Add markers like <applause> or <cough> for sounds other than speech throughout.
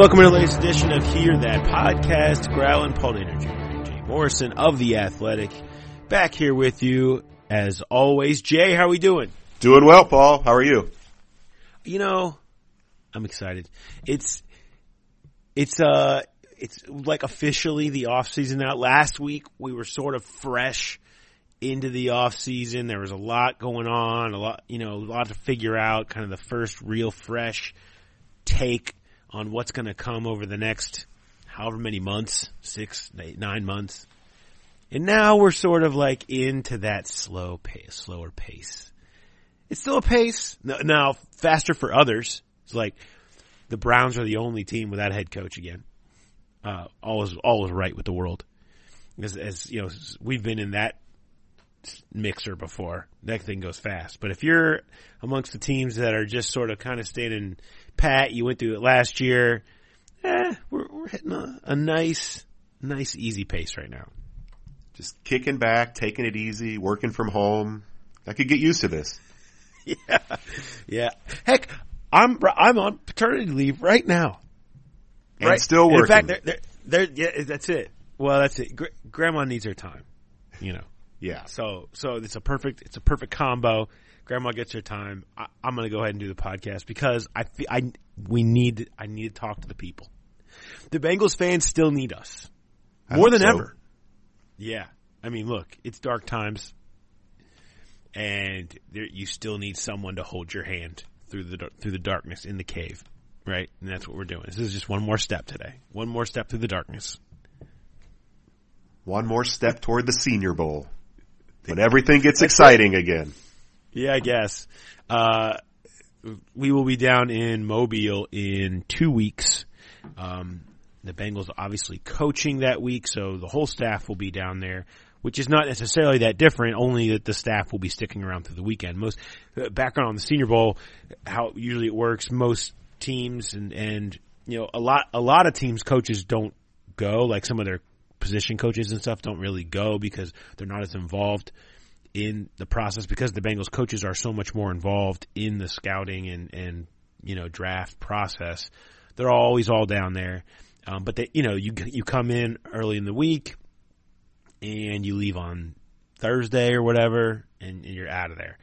Welcome to the latest edition of Hear That Podcast. Growlin, Paul Dehner Jr., Jay Morrison of The Athletic, back here with you as always. Jay, how are we doing? Doing well, Paul. How are you? You know, I'm excited. It's, it's, uh, it's like officially the off season now. Last week we were sort of fresh into the off season. There was a lot going on, a lot, you know, a lot to figure out, kind of the first real fresh take on what's going to come over the next however many months, six, eight, nine months. And now we're sort of like into that slow pace, slower pace. It's still a pace. Now, faster for others. It's like the Browns are the only team without a head coach again. Uh, all is right with the world. As, as, you know, we've been in that mixer before. That thing goes fast. But if you're amongst the teams that are just sort of kind of standing pat, you went through it last year. Eh, we're, we're hitting a, a nice, nice, easy pace right now. Just kicking back, taking it easy, working from home. I could get used to this. <laughs> yeah, yeah. Heck, I'm I'm on paternity leave right now. And right? still working. In fact, they're, they're, they're, yeah, that's it. Well, that's it. Gr- grandma needs her time, you know. yeah. So so it's a perfect it's a perfect combo. Grandma gets her time. I, am going to go ahead and do the podcast because I, I, we need, I need to talk to the people. The Bengals fans still need us more than so. ever. Yeah. I mean, look, it's dark times and there, you still need someone to hold your hand through the, through the darkness in the cave. Right. And that's what we're doing. This is just one more step today. One more step through the darkness. One more step toward the senior bowl when everything gets exciting again. Yeah, I guess. Uh, we will be down in Mobile in two weeks. Um, the Bengals obviously coaching that week, so the whole staff will be down there, which is not necessarily that different, only that the staff will be sticking around through the weekend. Most, uh, background on the Senior Bowl, how usually it works, most teams and, and, you know, a lot, a lot of teams coaches don't go, like some of their position coaches and stuff don't really go because they're not as involved in the process because the Bengals coaches are so much more involved in the scouting and, and, you know, draft process. They're always all down there. Um, but they, you know, you, you come in early in the week and you leave on Thursday or whatever and, and you're out of there.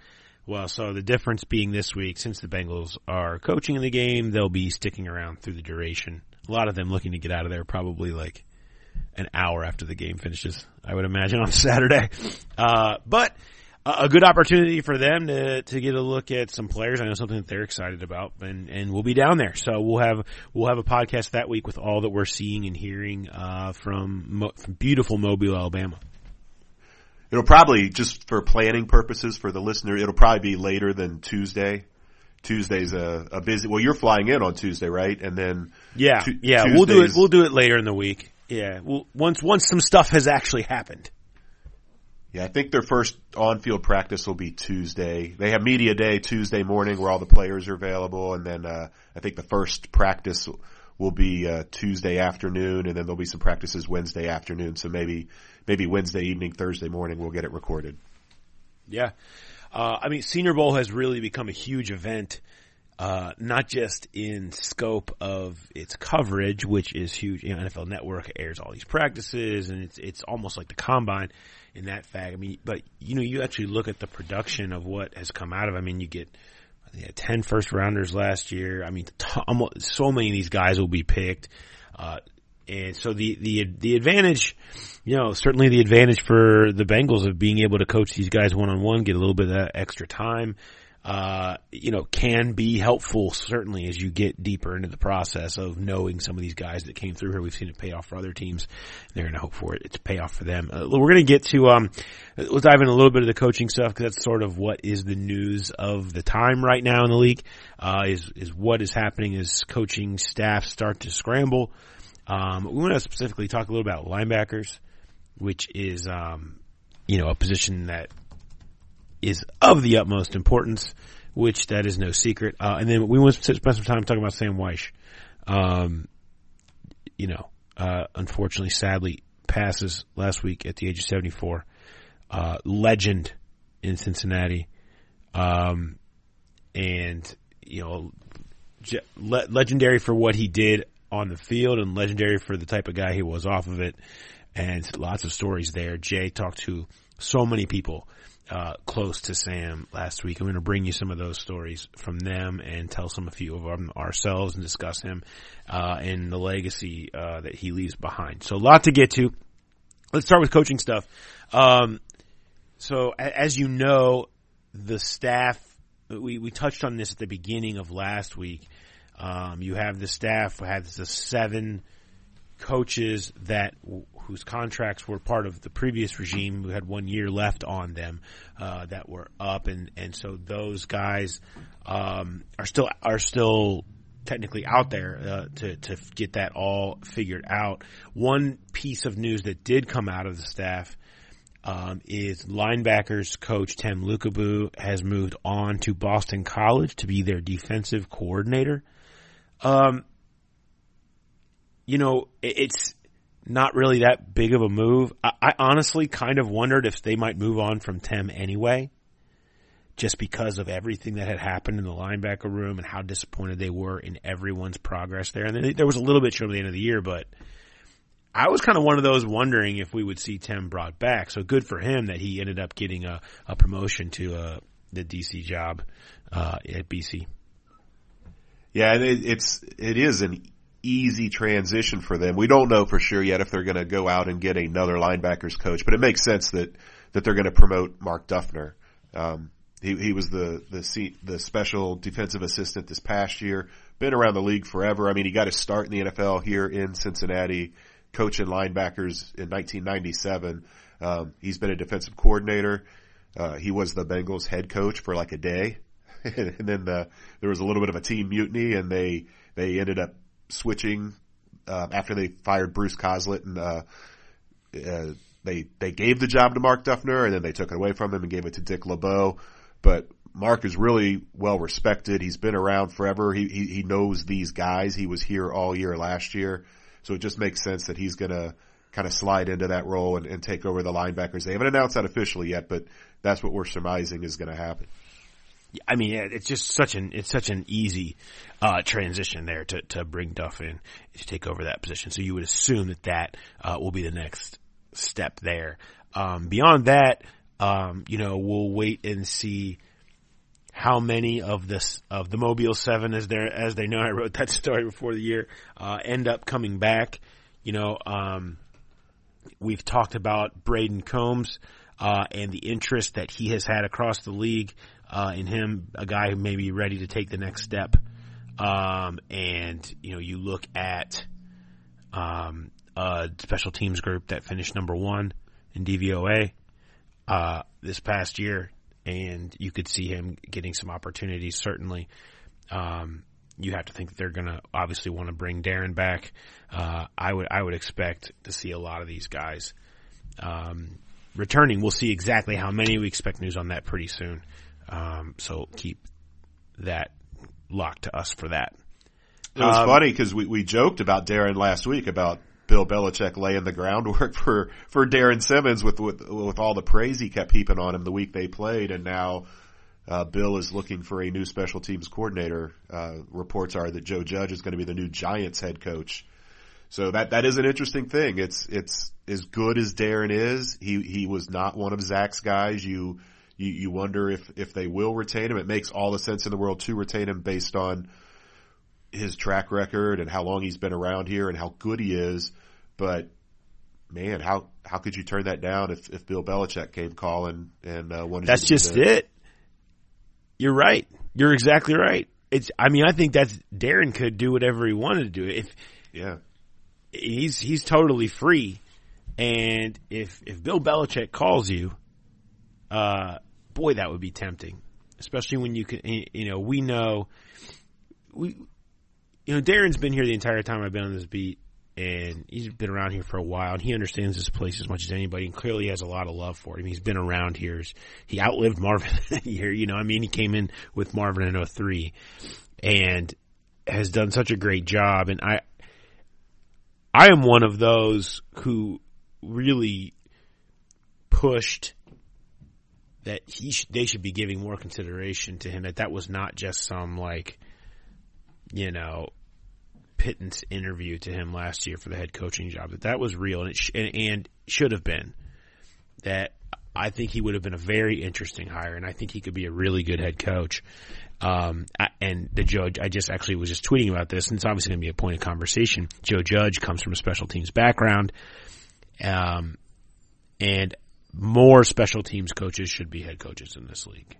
Well, so the difference being this week, since the Bengals are coaching in the game, they'll be sticking around through the duration. A lot of them looking to get out of there probably like an hour after the game finishes, I would imagine on <laughs> Saturday. Uh, but a good opportunity for them to, to get a look at some players. I know something that they're excited about and, and we'll be down there. So we'll have, we'll have a podcast that week with all that we're seeing and hearing, uh, from, from beautiful Mobile, Alabama. It'll probably, just for planning purposes for the listener, it'll probably be later than Tuesday. Tuesday's a, a busy, well, you're flying in on Tuesday, right? And then. Yeah, yeah, Tuesday's, we'll do it, we'll do it later in the week. Yeah, well, once once some stuff has actually happened. Yeah, I think their first on-field practice will be Tuesday. They have media day Tuesday morning where all the players are available, and then uh, I think the first practice will be uh, Tuesday afternoon, and then there'll be some practices Wednesday afternoon. So maybe maybe Wednesday evening, Thursday morning, we'll get it recorded. Yeah, uh, I mean, Senior Bowl has really become a huge event uh, not just in scope of its coverage, which is huge. You know, NFL Network airs all these practices, and it's it's almost like the combine in that fact. I mean, but you know, you actually look at the production of what has come out of. I mean, you get think 10 first rounders last year. I mean, t- so many of these guys will be picked. Uh, and so the, the, the advantage, you know, certainly the advantage for the Bengals of being able to coach these guys one on one, get a little bit of extra time, uh, you know, can be helpful certainly as you get deeper into the process of knowing some of these guys that came through here. We've seen it pay off for other teams. They're going to hope for it to pay off for them. Uh, we're going to get to, um, let's dive in a little bit of the coaching stuff because that's sort of what is the news of the time right now in the league, uh, is, is what is happening as coaching staff start to scramble. Um, we want to specifically talk a little about linebackers, which is, um, you know, a position that is of the utmost importance, which that is no secret. Uh, and then we want to spend some time talking about Sam Wyche. Um, you know, uh, unfortunately, sadly, passes last week at the age of 74. Uh, legend in Cincinnati. Um, and, you know, le- legendary for what he did on the field and legendary for the type of guy he was off of it. And lots of stories there. Jay talked to so many people uh, close to Sam last week. I'm going to bring you some of those stories from them and tell some a few of them ourselves and discuss him uh, and the legacy uh, that he leaves behind. So a lot to get to. Let's start with coaching stuff. Um, so as you know, the staff we we touched on this at the beginning of last week. Um, you have the staff has the seven coaches that whose contracts were part of the previous regime who had one year left on them uh, that were up and and so those guys um, are still are still technically out there uh, to to get that all figured out. One piece of news that did come out of the staff um, is linebackers coach Tem Lukabu has moved on to Boston College to be their defensive coordinator. Um, you know, it's not really that big of a move. I, I, honestly kind of wondered if they might move on from Tem anyway, just because of everything that had happened in the linebacker room and how disappointed they were in everyone's progress there. And then there was a little bit shown at the end of the year, but I was kind of one of those wondering if we would see Tem brought back. So good for him that he ended up getting a, a promotion to uh, the DC job uh, at BC. Yeah, it, it's it is an easy transition for them. We don't know for sure yet if they're going to go out and get another linebackers coach, but it makes sense that that they're going to promote Mark Duffner. Um, he, he was the the the special defensive assistant this past year. Been around the league forever. I mean, he got his start in the NFL here in Cincinnati, coaching linebackers in 1997. Um, he's been a defensive coordinator. Uh, he was the Bengals head coach for like a day. <laughs> and then the, there was a little bit of a team mutiny, and they they ended up switching uh, after they fired Bruce Coslet, and uh, uh, they they gave the job to Mark Duffner, and then they took it away from him and gave it to Dick LeBeau. But Mark is really well respected. He's been around forever. He, he he knows these guys. He was here all year last year, so it just makes sense that he's going to kind of slide into that role and, and take over the linebackers. They haven't announced that officially yet, but that's what we're surmising is going to happen. I mean, it's just such an it's such an easy uh, transition there to to bring Duff in to take over that position. So you would assume that that uh, will be the next step there. Um, beyond that, um, you know, we'll wait and see how many of this of the Mobile Seven, as they as they know, I wrote that <laughs> story before the year, uh, end up coming back. You know, um, we've talked about Brayden Coombs. Uh, and the interest that he has had across the league uh, in him, a guy who may be ready to take the next step. Um, and you know, you look at um, a special teams group that finished number one in DVOA uh, this past year, and you could see him getting some opportunities. Certainly, um, you have to think that they're going to obviously want to bring Darrin back. Uh, I would I would expect to see a lot of these guys um, returning. We'll see exactly how many. We expect news on that pretty soon. Um, so keep that locked to us for that. It was um, funny because we, we joked about Darrin last week about Bill Belichick laying the groundwork <laughs> for, for Darrin Simmons with, with, with all the praise he kept heaping on him the week they played. And now, uh, Bill is looking for a new special teams coordinator. Uh, reports are that Joe Judge is going to be the new Giants head coach. So that, that is an interesting thing. It's, it's as good as Darrin is. He, he was not one of Zach's guys. You, you, you wonder if, if they will retain him. It makes all the sense in the world to retain him based on his track record and how long he's been around here and how good he is. But man, how how could you turn that down if, if Bill Belichick came calling and uh, wanted? That's just it. You're right. You're exactly right. It's. I mean, I think that's Darrin could do whatever he wanted to do. If yeah, he's he's totally free. And if if Bill Belichick calls you, uh, boy, that would be tempting, especially when you can, eh, you know, we know, we, you know, Darrin's been here the entire time I've been on this beat, and he's been around here for a while, and he understands this place as much as anybody, and clearly has a lot of love for it. I mean, he's been around here. He outlived Marvin <laughs> here, you know, I mean, he came in with Marvin in 03, and has done such a great job, and I, I am one of those who really pushed that he sh- they should be giving more consideration to him. That that was not just some like, you know, pittance interview to him last year for the head coaching job. That that was real and it sh- and, and should have been. That I think he would have been a very interesting hire, and I think he could be a really good head coach. Um, and the judge, I just actually was just tweeting about this, and it's obviously going to be a point of conversation. Joe Judge comes from a special teams background, um, and more special teams coaches should be head coaches in this league.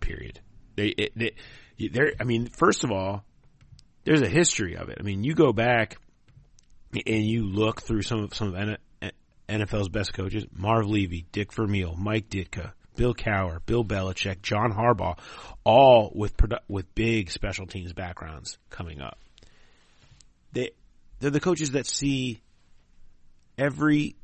Period. They, they, they I mean, first of all, there's a history of it. I mean, you go back and you look through some of some of NFL's best coaches: Marv Levy, Dick Vermeil, Mike Ditka, Bill Cowher, Bill Belichick, John Harbaugh, all with with big special teams backgrounds coming up. They they're the coaches that see every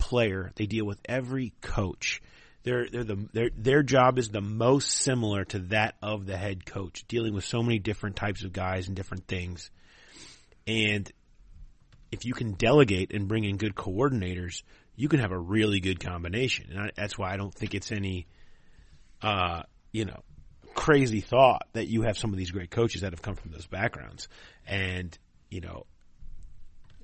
player. They deal with every coach. They're, they're the, their, their job is the most similar to that of the head coach, dealing with so many different types of guys and different things. And if you can delegate and bring in good coordinators, you can have a really good combination. And I, that's why I don't think it's any, uh, you know, crazy thought that you have some of these great coaches that have come from those backgrounds. And, you know,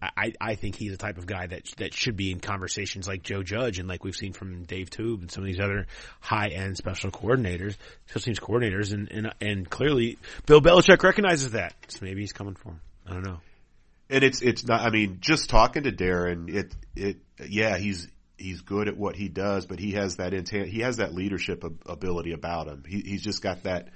I, I think he's the type of guy that that should be in conversations like Joe Judge and like we've seen from Dave Toub and some of these other high end special coordinators, special teams coordinators, and, and and clearly Bill Belichick recognizes that. So maybe he's coming for him. I don't know. And it's it's not. I mean, just talking to Darrin, it it yeah, he's he's good at what he does, but he has that intent. He has that leadership ability about him. He, he's just got that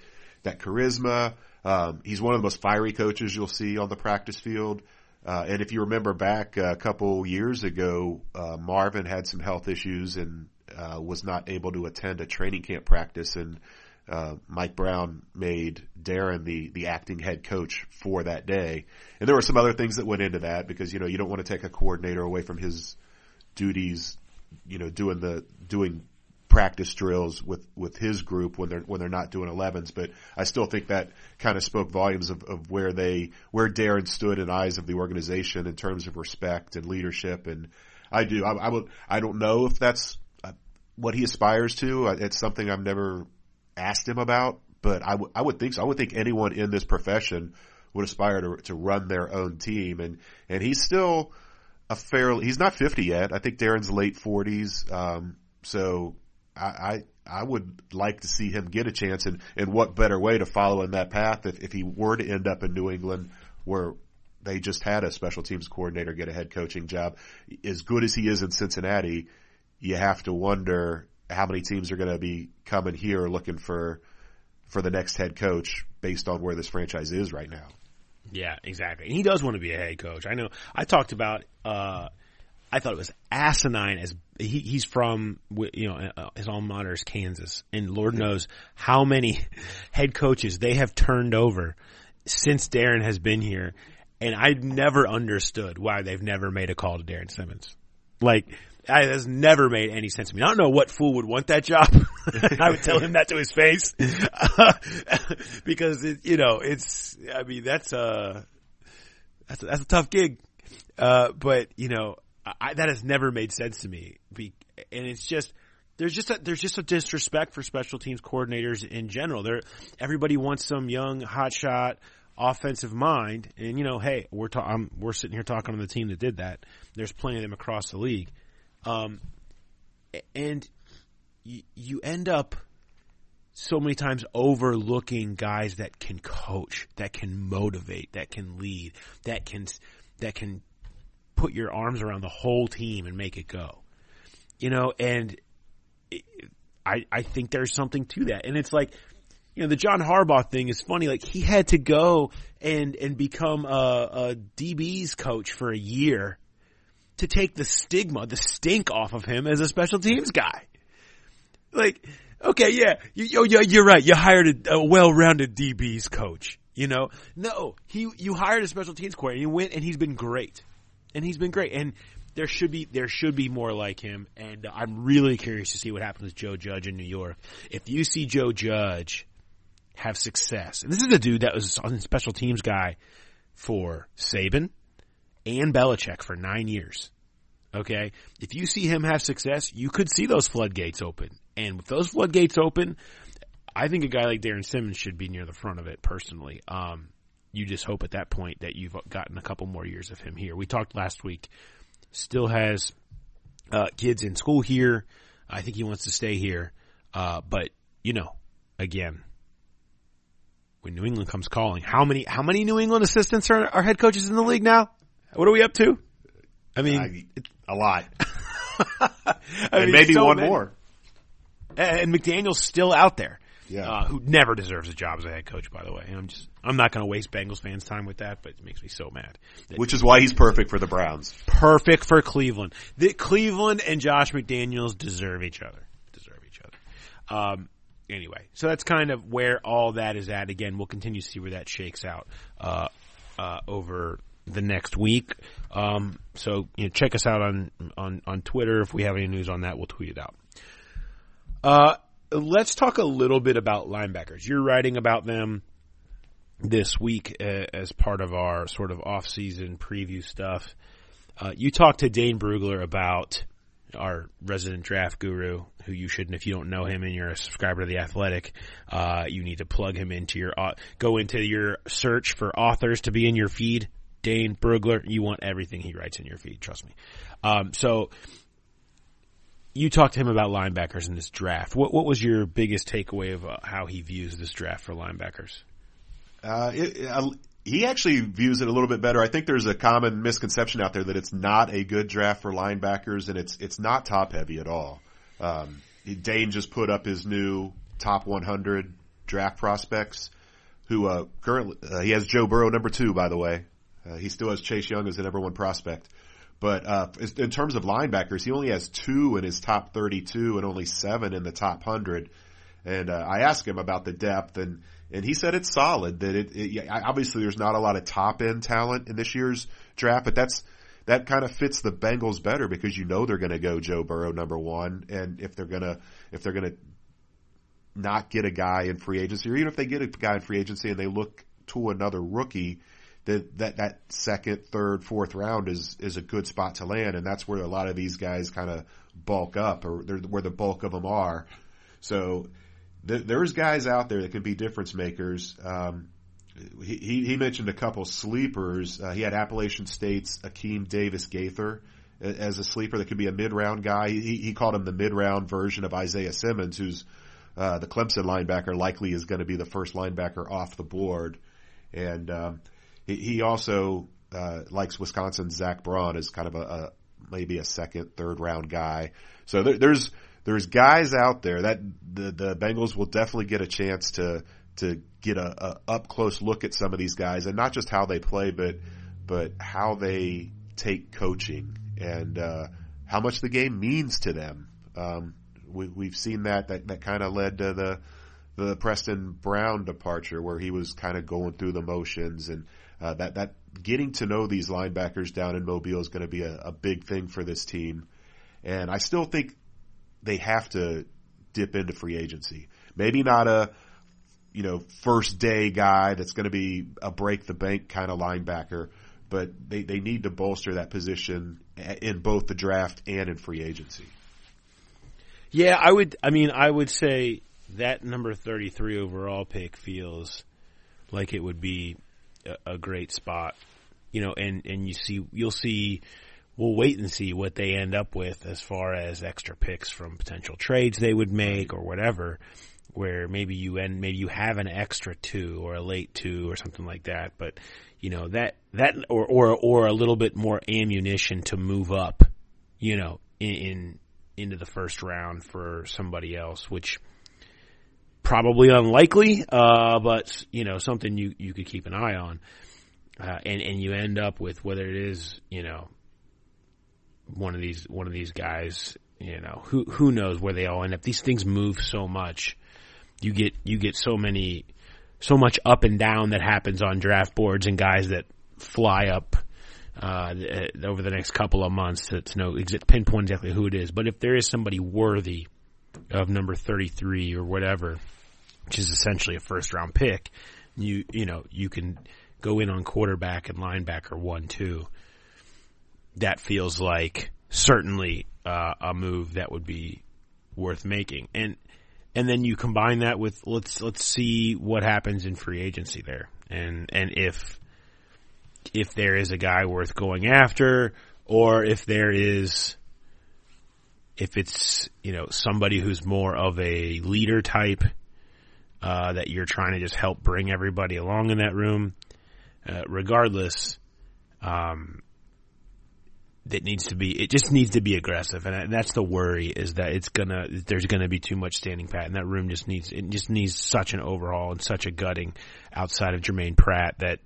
that charisma. Um, he's one of the most fiery coaches you'll see on the practice field. Uh, and if you remember back a couple years ago, uh, Marvin had some health issues and uh, was not able to attend a training camp practice, and uh, Mike Brown made Darrin the the acting head coach for that day. And there were some other things that went into that because you know you don't want to take a coordinator away from his duties, you know, doing the doing practice drills with, with his group when they're when they're not doing 11s. But I still think that kind of spoke volumes of, of where they where Darrin stood in eyes of the organization in terms of respect and leadership. And I do I, I would I don't know if that's uh, what he aspires to. It's something I've never asked him about, but I, w- I would think so. I would think anyone in this profession would aspire to to run their own team, and and he's still a fairly he's not 50 yet. I think Darrin's late 40s. Um, so I, I, I would like to see him get a chance, and, and what better way to follow in that path if, if he were to end up in New England, where they just had a special teams coordinator get a head coaching job. As good as he is in Cincinnati, you have to wonder how many teams are going to be coming here looking for for the next head coach based on where this franchise is right now. Yeah, exactly. And he does want to be a head coach. I know. I talked about. Uh, I thought it was asinine as he, he's from, you know, uh, uh, his alma mater is Kansas and Lord knows how many <laughs> head coaches they have turned over since Darrin has been here. And I never understood why they've never made a call to Darrin Simmons. Like, it has never made any sense to me. I don't know what fool would want that job. <laughs> I would tell him that to his face <laughs> because it, you know, it's, I mean, that's a, that's a, that's a tough gig. Uh, but you know, I, that has never made sense to me. And it's just there's just a, there's just a disrespect for special teams coordinators in general. There, everybody wants some young hotshot offensive mind, and you know, hey, we're ta- we're sitting here talking on the team that did that. There's plenty of them across the league, um, and y- you end up so many times overlooking guys that can coach, that can motivate, that can lead, that can that can put your arms around the whole team and make it go. You know, and it, I I think there's something to that. And it's like, you know, the John Harbaugh thing is funny. Like he had to go and and become a, a DB's coach for a year to take the stigma, the stink off of him as a special teams guy. Like, okay, yeah, you, oh, you, you're right. You hired a, a well-rounded DB's coach. You know, no, he you hired a special teams coordinator. And he went and he's been great and he's been great. And there should be there should be more like him. And I'm really curious to see what happens with Joe Judge in New York. If you see Joe Judge have success, and this is a dude that was a special teams guy for Saban and Belichick for nine years. Okay, if you see him have success, you could see those floodgates open. And with those floodgates open, I think a guy like Darrin Simmons should be near the front of it personally. Um, you just hope at that point that you've gotten a couple more years of him here. We talked last week. Still has uh, kids in school here. I think he wants to stay here. Uh, but you know, again, when New England comes calling, how many how many New England assistants are, are head coaches in the league now? What are we up to? I mean, a lot. <laughs> I and mean, maybe so one many. more. And McDaniel's still out there. Yeah. Uh, who never deserves a job as a head coach, by the way. I'm just, I'm not going to waste Bengals fans' time with that, but it makes me so mad. Which is why he's perfect for the Browns. Perfect for Cleveland. The, Cleveland and Josh McDaniels deserve each other. Deserve each other. Um, anyway, so that's kind of where all that is at. Again, we'll continue to see where that shakes out, uh, uh, over the next week. Um, so, you know, check us out on, on, on Twitter. If we have any news on that, we'll tweet it out. Uh, let's talk a little bit about linebackers. You're writing about them this week uh, as part of our sort of off-season preview stuff. Uh, you talked to Dane Brugler about our resident draft guru, who you shouldn't if you don't know him and you're a subscriber to the Athletic. Uh, you need to plug him into your au- go into your search for authors to be in your feed. Dane Brugler, you want everything he writes in your feed. Trust me. Um, so you talked to him about linebackers in this draft. What what was your biggest takeaway of uh, how he views this draft for linebackers? Uh, it, uh, he actually views it a little bit better. I think there's a common misconception out there that it's not a good draft for linebackers, and it's it's not top heavy at all. Um, Dane just put up his new top 100 draft prospects. Who uh, currently uh, he has Joe Burrow number two, by the way. Uh, he still has Chase Young as the number one prospect. But uh, in terms of linebackers, he only has two in his top 32 and only seven in the top 100. And uh, I asked him about the depth, and and he said it's solid. That it, it obviously there's not a lot of top end talent in this year's draft, but that's that kind of fits the Bengals better because you know they're going to go Joe Burrow number one, and if they're gonna if they're gonna not get a guy in free agency, or even if they get a guy in free agency and they look to another rookie, that that that second, third, fourth round is is a good spot to land, and that's where a lot of these guys kind of bulk up, or they're where the bulk of them are. So th- there's guys out there that can be difference makers. Um, he, he mentioned a couple sleepers. Uh, he had Appalachian State's Akeem Davis Gaither as a sleeper that could be a mid round guy. He, he called him the mid round version of Isaiah Simmons, who's uh, the Clemson linebacker, likely is going to be the first linebacker off the board. And um, he, he also uh, likes Wisconsin's Zack Baun as kind of a, a maybe a second, third round guy. So there, there's there's guys out there that the the Bengals will definitely get a chance to to get a, a up close look at some of these guys, and not just how they play, but but how they take coaching and uh, how much the game means to them. Um, we, we've seen that that, that kind of led to the the Preston Brown departure, where he was kind of going through the motions, and uh, that that getting to know these linebackers down in Mobile is going to be a, a big thing for this team. And I still think they have to dip into free agency. Maybe not a you know first day guy that's going to be a break the bank kind of linebacker, but they they need to bolster that position in both the draft and in free agency. Yeah, I would. I mean, I would say that number thirty-three overall pick feels like it would be a, great spot. You know, and and you see, you'll see. We'll wait and see what they end up with as far as extra picks from potential trades they would make or whatever. Where maybe you end, maybe you have an extra two or a late two or something like that. But you know that that or or or a little bit more ammunition to move up. You know, in, in into the first round for somebody else, which probably unlikely, uh, but you know something you you could keep an eye on, uh, and and you end up with whether it is you know one of these one of these guys, you know who who knows where they all end up. These things move so much, you get you get so many so much up and down that happens on draft boards and guys that fly up uh, over the next couple of months to, to know pinpoint exactly who it is. But if there is somebody worthy of number 33 or whatever, which is essentially a first round pick, you, you know, you can go in on quarterback and linebacker one, two. That feels like certainly, uh, a move that would be worth making. And, and then you combine that with let's, let's see what happens in free agency there. and and if if there is a guy worth going after, or if there is if it's you know somebody who's more of a leader type uh, that you're trying to just help bring everybody along in that room. Uh, regardless, um, that needs to be it just needs to be aggressive, and that's the worry is that it's gonna there's gonna be too much standing pat, and that room just needs it just needs such an overhaul and such a gutting outside of Germaine Pratt that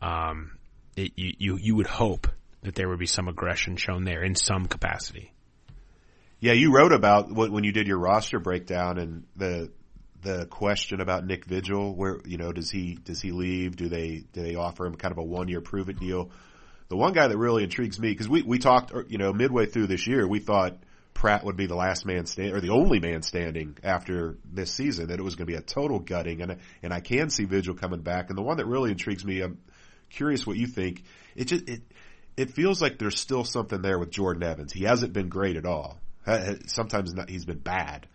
um, it, you you you would hope that there would be some aggression shown there in some capacity. Yeah, you wrote about when you did your roster breakdown and the the question about Nick Vigil, where you know does he does he leave? Do they do they offer him kind of a one year prove it deal? The one guy that really intrigues me because we we talked er, you know midway through this year we thought Pratt would be the last man stand or the only man standing after this season that it was going to be a total gutting and and I can see Vigil coming back and the one that really intrigues me I'm curious what you think it just it it feels like there's still something there with Jordan Evans he hasn't been great at all sometimes not, he's been bad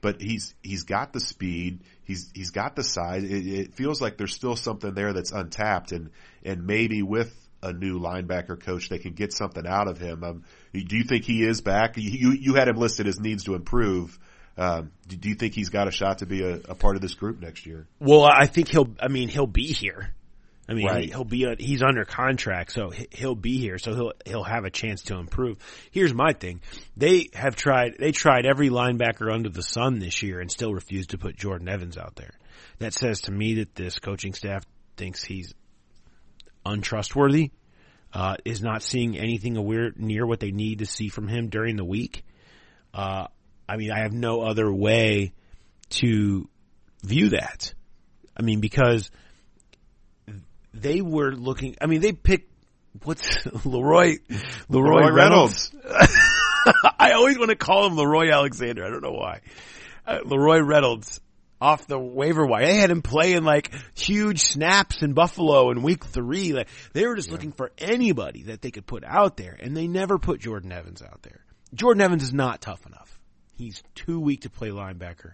but he's he's got the speed. He's he's got the size. It, it, feels like there's still something there that's untapped, and and maybe with a new linebacker coach, they can get something out of him. Um, do you think he is back? You you had him listed as needs to improve. Um, do, do, you think he's got a shot to be a, a, part of this group next year? Well, I think he'll. I mean, he'll be here. I mean, right. he'll be he's under contract, so he'll be here, so he'll he'll have a chance to improve. Here's my thing: they have tried they tried every linebacker under the sun this year and still refused to put Jordan Evans out there. That says to me that this coaching staff thinks he's untrustworthy, uh, is not seeing anything aware, near what they need to see from him during the week. Uh, I mean, I have no other way to view that. I mean, because they were looking. I mean, they picked what's <laughs> Leroy Leroy, Leroy Reynolds. Reynolds. <laughs> I always want to call him Leroy Alexander. I don't know why. Uh, Leroy Reynolds off the waiver wire. They had him playing like huge snaps in Buffalo in week three. Like they were just yeah. looking for anybody that they could put out there, and they never put Jordan Evans out there. Jordan Evans is not tough enough. He's too weak to play linebacker.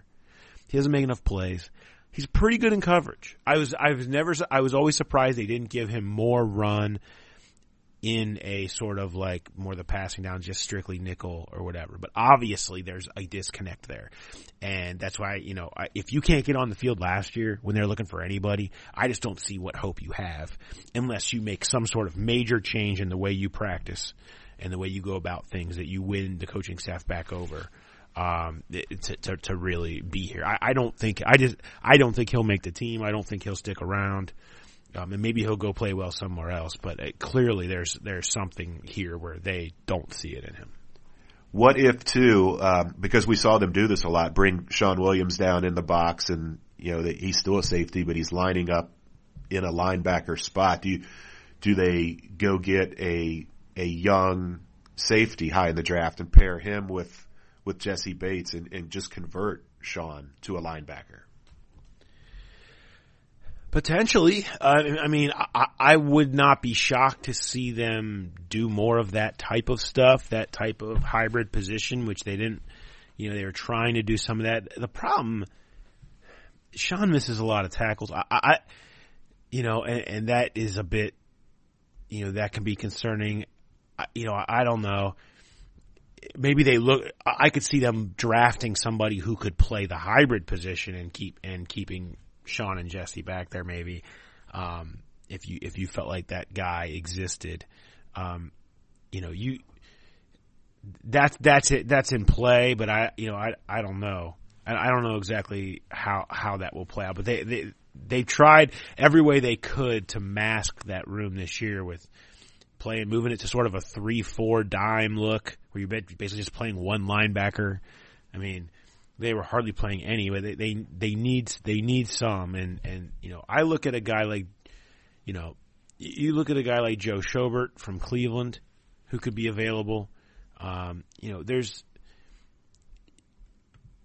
He doesn't make enough plays he's pretty good in coverage. I was I was never I was always surprised they didn't give him more run in a sort of like more the passing down, just strictly nickel or whatever. But obviously there's a disconnect there. And that's why, you know, if you can't get on the field last year when they're looking for anybody, I just don't see what hope you have unless you make some sort of major change in the way you practice and the way you go about things that you win the coaching staff back over um, to, to, to really be here. I, I don't think I just I don't think he'll make the team. I don't think he'll stick around. Um, and maybe he'll go play well somewhere else. But it, clearly, there's there's something here where they don't see it in him. What if too? Um, because we saw them do this a lot. Bring Shawn Williams down in the box, and you know he's still a safety, but he's lining up in a linebacker spot. Do you do they go get a a young safety high in the draft and pair him with with Jessie Bates and, and just convert Shawn to a linebacker? Potentially. Uh, I mean, I, I, would not be shocked to see them do more of that type of stuff, that type of hybrid position, which they didn't, you know, they were trying to do some of that. The problem, Shawn misses a lot of tackles. I, I you know, and, and, that is a bit, you know, that can be concerning. I, you know, I don't know maybe they look. I could see them drafting somebody who could play the hybrid position and keep and keeping Shawn and Jessie back there. Maybe um, if you if you felt like that guy existed, um, you know you that's that's it that's in play. But I you know I I don't know. I, I don't know exactly how how that will play out. But they they they tried every way they could to mask that room this year with playing, moving it to sort of a three-four dime look, where you're basically just playing one linebacker. I mean, they were hardly playing any, but they they, they need they need some, and and you know, I look at a guy like, you know, you look at a guy like Joe Schobert from Cleveland, who could be available. Um, you know, there's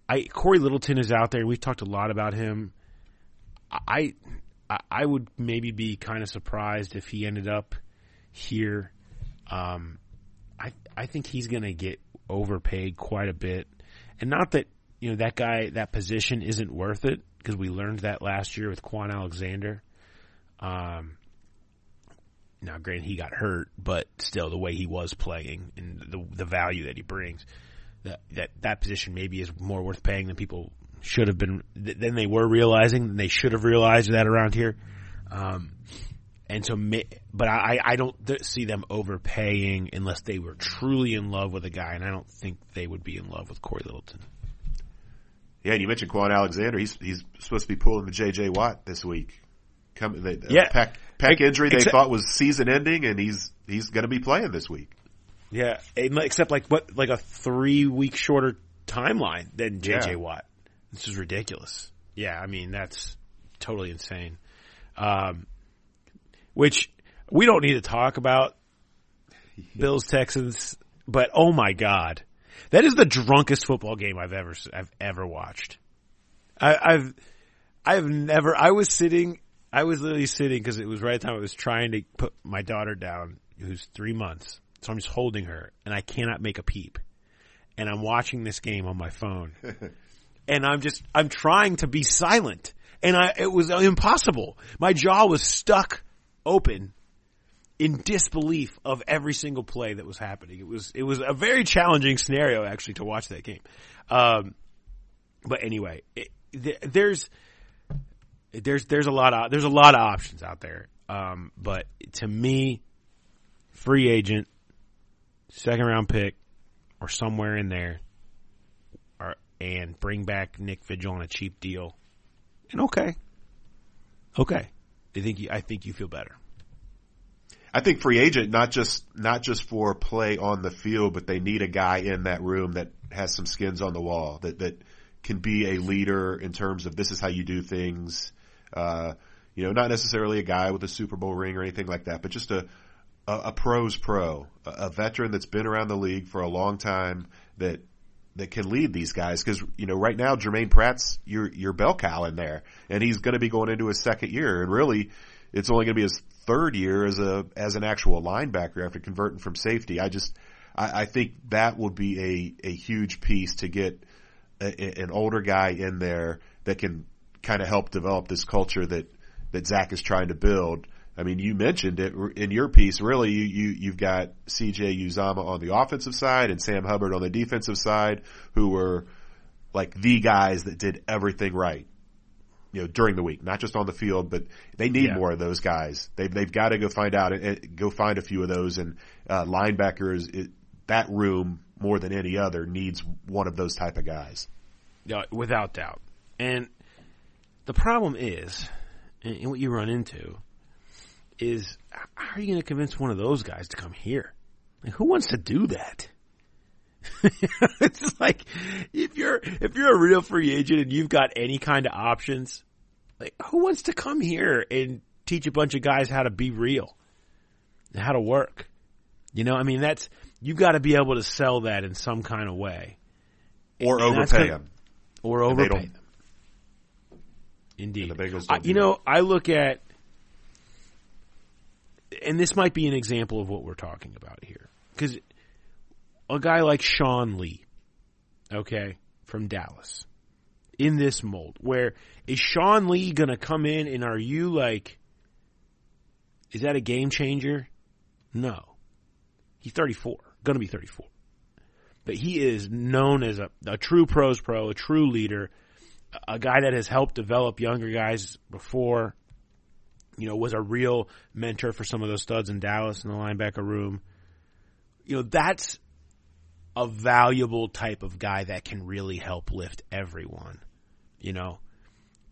I Cory Littleton is out there. We've talked a lot about him. I I would maybe be kind of surprised if he ended up here. Um, I I think he's going to get overpaid quite a bit, and not that you know that guy that position isn't worth it because we learned that last year with Kwon Alexander. Um, now, granted, he got hurt, but still, the way he was playing and the the value that he brings, that that that position maybe is more worth paying than people should have been than they were realizing. Than they should have realized that around here. Um, and so, but I, I don't see them overpaying unless they were truly in love with a guy, and I don't think they would be in love with Cory Littleton. Yeah, and you mentioned Kwon Alexander. He's he's supposed to be pulling the J.J. Watt this week. Come, the, yeah, pec injury they thought was season ending, and he's he's going to be playing this week. Yeah, except like what like a three week shorter timeline than J.J. Yeah. Watt. This is ridiculous. Yeah, I mean that's totally insane. Um, which we don't need to talk about <laughs> Bills Texans, but oh my god, that is the drunkest football game I've ever I've ever watched. I, I've I've never. I was sitting. I was literally sitting because it was right at the time I was trying to put my daughter down, who's three months. So I'm just holding her, and I cannot make a peep. And I'm watching this game on my phone, <laughs> and I'm just I'm trying to be silent, and I it was impossible. My jaw was stuck open in disbelief of every single play that was happening. It was it was a very challenging scenario actually to watch that game. Um, but anyway, it, th- there's there's there's a lot of there's a lot of options out there. Um, but to me, free agent, second round pick, or somewhere in there, or, and bring back Nick Vigil on a cheap deal. And okay, okay, I think you, I think you feel better. I think free agent not just not just for play on the field, but they need a guy in that room that has some skins on the wall that that can be a leader in terms of this is how you do things. Uh, you know, not necessarily a guy with a Super Bowl ring or anything like that, but just a a, a pros pro, a, a veteran that's been around the league for a long time that that can lead these guys because you know right now Germaine Pratt's your your bell cow in there, and he's going to be going into his second year, and really it's only going to be his third year as a as an actual linebacker after converting from safety. I just I, I think that would be a a huge piece to get a, an older guy in there that can kind of help develop this culture that that Zach is trying to build. I mean, you mentioned it in your piece. Really, you, you you've got C.J. Uzomah on the offensive side and Sam Hubbard on the defensive side, who were like the guys that did everything right you know, during the week, not just on the field, but they need yeah. more of those guys. They've, they've got to go find out and go find a few of those and, uh, linebackers, it, that room more than any other needs one of those type of guys. Yeah, without doubt. And the problem is, and what you run into is how are you going to convince one of those guys to come here? Like, who wants to do that? <laughs> it's like if you're if you're a real free agent and you've got any kind of options, like who wants to come here and teach a bunch of guys how to be real, how to work? You know, I mean that's you've got to be able to sell that in some kind of way, or and overpay gonna, them, or overpay them. Indeed, the I, you know, I look at, and this might be an example of what we're talking about here, because a guy like Sean Lee, okay, from Dallas, in this mold, where is Sean Lee going to come in and are you like, is that a game changer? No. He's 34, going to be 34. But he is known as a, a true pros pro, a true leader, a guy that has helped develop younger guys before, you know, was a real mentor for some of those studs in Dallas in the linebacker room. You know, that's a valuable type of guy that can really help lift everyone, you know,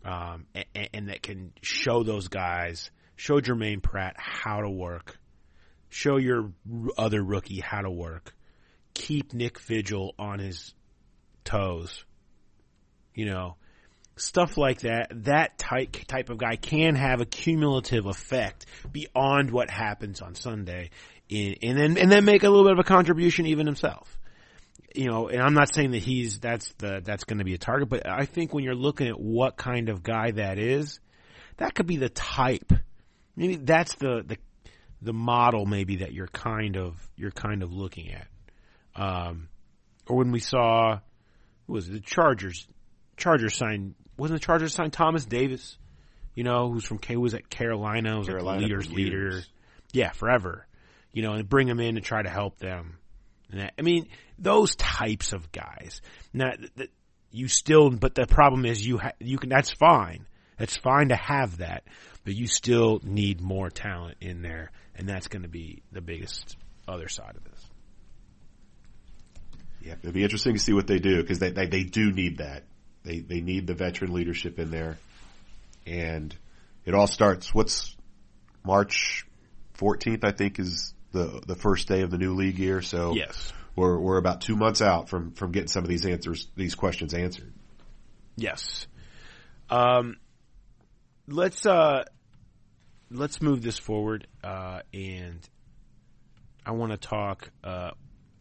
um, and, and, that can show those guys, show Germaine Pratt how to work, show your other rookie how to work, keep Nick Vigil on his toes, you know, stuff like that. That type type of guy can have a cumulative effect beyond what happens on Sunday, in, and then and then make a little bit of a contribution even himself you know, and I'm not saying that he's that's the that's going to be a target, but I think when you're looking at what kind of guy that is, that could be the type. Maybe that's the the the model maybe that you're kind of you're kind of looking at. Um, or when we saw was the Chargers Chargers signed wasn't the Chargers signed Thomas Davis you know, who's from K was at Carolina, was Carolina like the leader's leader. Yeah, forever. You know, and bring him in and try to help them. And that, I mean, those types of guys. Now, you still, but the problem is you ha- you can. That's fine. That's fine to have that, but you still need more talent in there, and that's going to be the biggest other side of this. Yeah, it'll be interesting to see what they do because they, they they do need that. They they need the veteran leadership in there, and it all starts. What's March fourteenth? I think is the the first day of the new league year. So Yes. we're we're about two months out from from getting some of these answers, these questions answered. Yes. Um, let's uh, let's move this forward, uh, and I want to talk uh,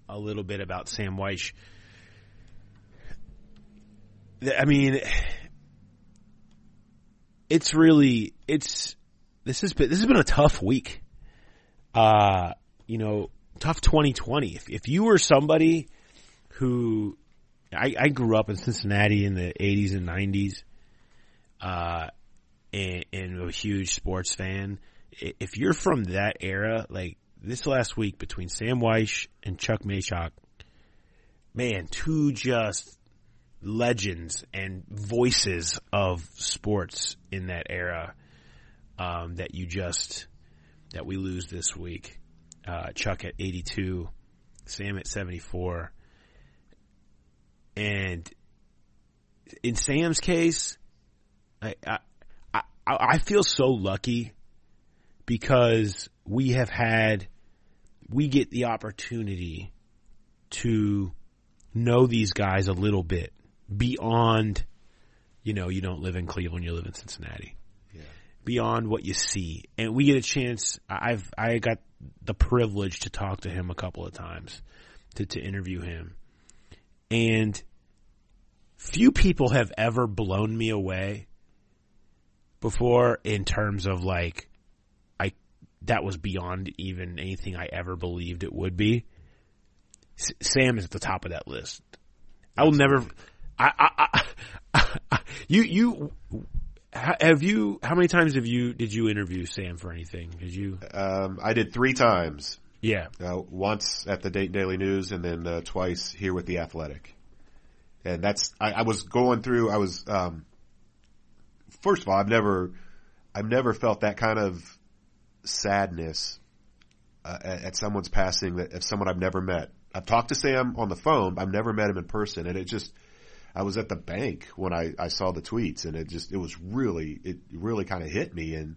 a little bit about Sam Wyche. I mean, it's really it's this has been this has been a tough week. Uh, you know, tough 2020. If if you were somebody who I, I grew up in Cincinnati in the 80s and 90s, uh, and, and a huge sports fan. If you're from that era, like this last week between Sam Wyche and Chuck Mayshok, man, two just legends and voices of sports in that era, um, that you just, that we lose this week. Uh, Chuck at 82, Sam at 74. And in Sam's case, I, I, I, I feel so lucky because we have had, we get the opportunity to know these guys a little bit beyond, you know, you don't live in Cleveland, you live in Cincinnati. Yeah. Beyond what you see. And we get a chance, I've, I got the privilege to talk to him a couple of times to, to interview him. And few people have ever blown me away before in terms of like, I, that was beyond even anything I ever believed it would be. S- Sam is at the top of that list. I will never, I, I, I, <laughs> you, you, have you, how many times have you, did you interview Sam for anything? Did you? Um, I did three times. Yeah. Uh, once at the Dayton Daily News and then uh, twice here with the Athletic. And that's I, I was going through. I was um, first of all, I've never I've never felt that kind of sadness uh, at, at someone's passing that if someone I've never met. I've talked to Sam on the phone. I've never met him in person, and it just I was at the bank when I, I saw the tweets, and it just it was really it really kind of hit me. And